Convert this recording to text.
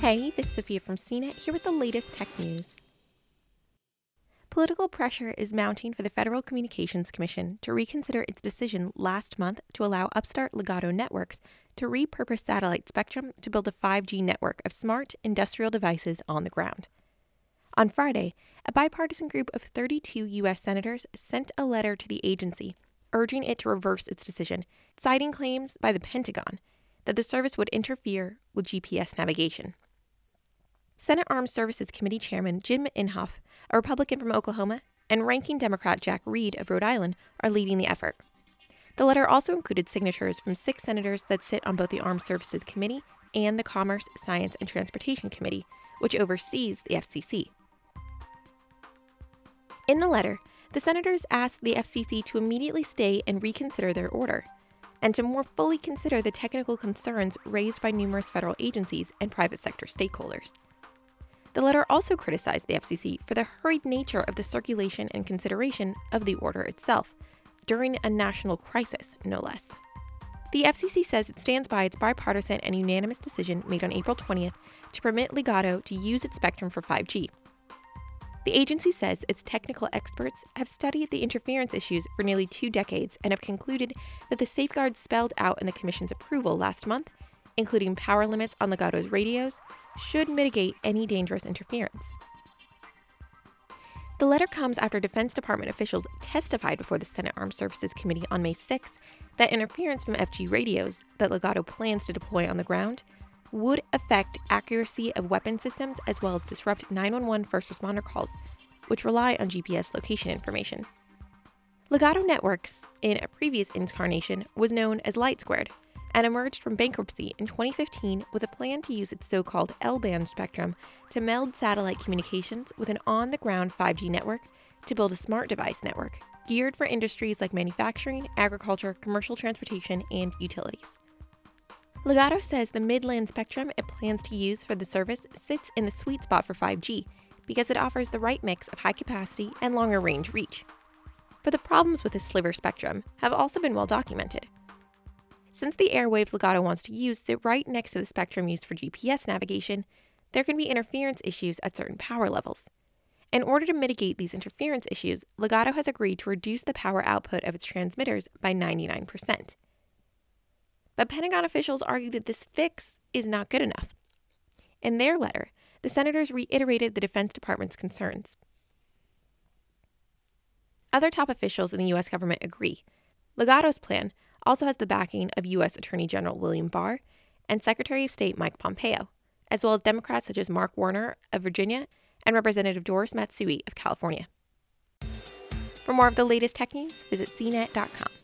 Hey, this is Sophia from CNET here with the latest tech news. Political pressure is mounting for the Federal Communications Commission to reconsider its decision last month to allow upstart Ligado Networks to repurpose satellite spectrum to build a 5G network of smart industrial devices on the ground. On Friday, a bipartisan group of 32 U.S. senators sent a letter to the agency urging it to reverse its decision, citing claims by the Pentagon that the service would interfere with GPS navigation. Senate Armed Services Committee Chairman Jim Inhofe, a Republican from Oklahoma, and ranking Democrat Jack Reed of Rhode Island are leading the effort. The letter also included signatures from six senators that sit on both the Armed Services Committee and the Commerce, Science, and Transportation Committee, which oversees the FCC. In the letter, the senators asked the FCC to immediately stay and reconsider their order, and to more fully consider the technical concerns raised by numerous federal agencies and private sector stakeholders. The letter also criticized the FCC for the hurried nature of the circulation and consideration of the order itself, during a national crisis, no less. The FCC says it stands by its bipartisan and unanimous decision made on April 20th to permit Ligado to use its spectrum for 5G, the agency says its technical experts have studied the interference issues for nearly two decades and have concluded that the safeguards spelled out in the Commission's approval last month, including power limits on Ligado's radios, should mitigate any dangerous interference. The letter comes after Defense Department officials testified before the Senate Armed Services Committee on May 6 that interference from 5G radios that Ligado plans to deploy on the ground would affect accuracy of weapon systems as well as disrupt 911 first responder calls, which rely on GPS location information. Ligado Networks, in a previous incarnation, was known as LightSquared and emerged from bankruptcy in 2015 with a plan to use its so called L band spectrum to meld satellite communications with an on the ground 5G network to build a smart device network geared for industries like manufacturing, agriculture, commercial transportation, and utilities. Ligado says the Midland spectrum it plans to use for the service sits in the sweet spot for 5G because it offers the right mix of high capacity and longer range reach. But the problems with this sliver spectrum have also been well documented. Since the airwaves Ligado wants to use sit right next to the spectrum used for GPS navigation, there can be interference issues at certain power levels. In order to mitigate these interference issues, Ligado has agreed to reduce the power output of its transmitters by 99%. But Pentagon officials argue that this fix is not good enough. In their letter, the senators reiterated the Defense Department's concerns. Other top officials in the U.S. government agree. Ligado's plan also has the backing of U.S. Attorney General William Barr and Secretary of State Mike Pompeo, as well as Democrats such as Mark Warner of Virginia and Representative Doris Matsui of California. For more of the latest tech news, visit cnet.com.